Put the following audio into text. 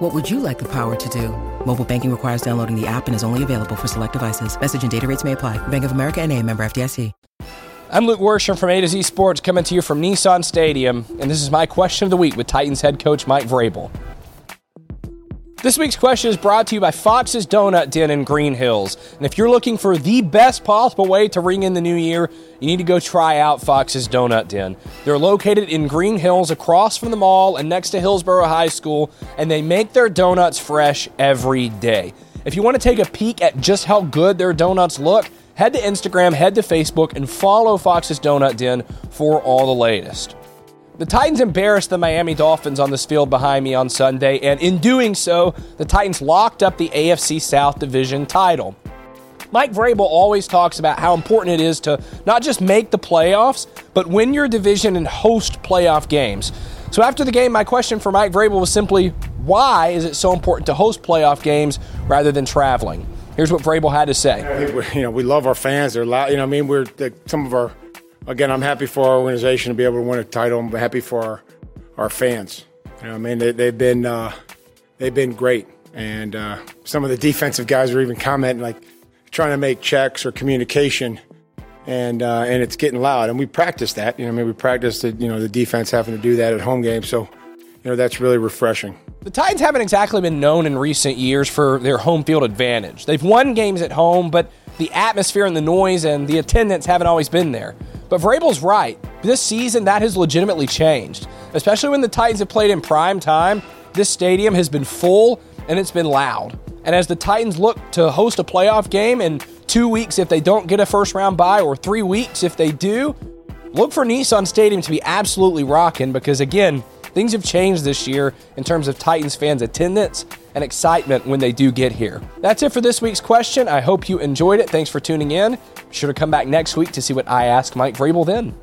What would you like the power to do? Mobile banking requires downloading the app and is only available for select devices. Message and data rates may apply. Bank of America and a member FDIC. I'm Luke Worsham from A to Z Sports coming to you from Nissan Stadium, and this is my question of the week with Titans head coach Mike Vrabel. This week's question is brought to you by Fox's Donut Den in Green Hills. And if you're looking for the best possible way to ring in the new year, you need to go try out Fox's Donut Den. They're located in Green Hills across from the mall and next to Hillsboro High School, and they make their donuts fresh every day. If you want to take a peek at just how good their donuts look, head to Instagram, head to Facebook, and follow Fox's Donut Den for all the latest. The Titans embarrassed the Miami Dolphins on this field behind me on Sunday, and in doing so, the Titans locked up the AFC South Division title. Mike Vrabel always talks about how important it is to not just make the playoffs, but win your division and host playoff games. So after the game, my question for Mike Vrabel was simply, why is it so important to host playoff games rather than traveling? Here's what Vrabel had to say. I think you know we love our fans. They're loud. You know, I mean, we're some of our again, I'm happy for our organization to be able to win a title. I'm happy for our, our fans. You know, I mean, they, have been uh, they've been great, and uh, some of the defensive guys are even commenting like trying to make checks or communication, and uh, and it's getting loud. And we practice that. You know, I mean, we practice the you know the defense having to do that at home games. So, you know, that's really refreshing. The Titans haven't exactly been known in recent years for their home field advantage. They've won games at home, but the atmosphere and the noise and the attendance haven't always been there. But Vrabel's right. This season, that has legitimately changed. Especially when the Titans have played in prime time, this stadium has been full and it's been loud. And as the Titans look to host a playoff game in two weeks if they don't get a first round bye, or three weeks if they do, look for Nissan Stadium to be absolutely rocking because, again, things have changed this year in terms of Titans fans' attendance and excitement when they do get here. That's it for this week's question. I hope you enjoyed it. Thanks for tuning in. Be sure to come back next week to see what I ask Mike Vrabel then.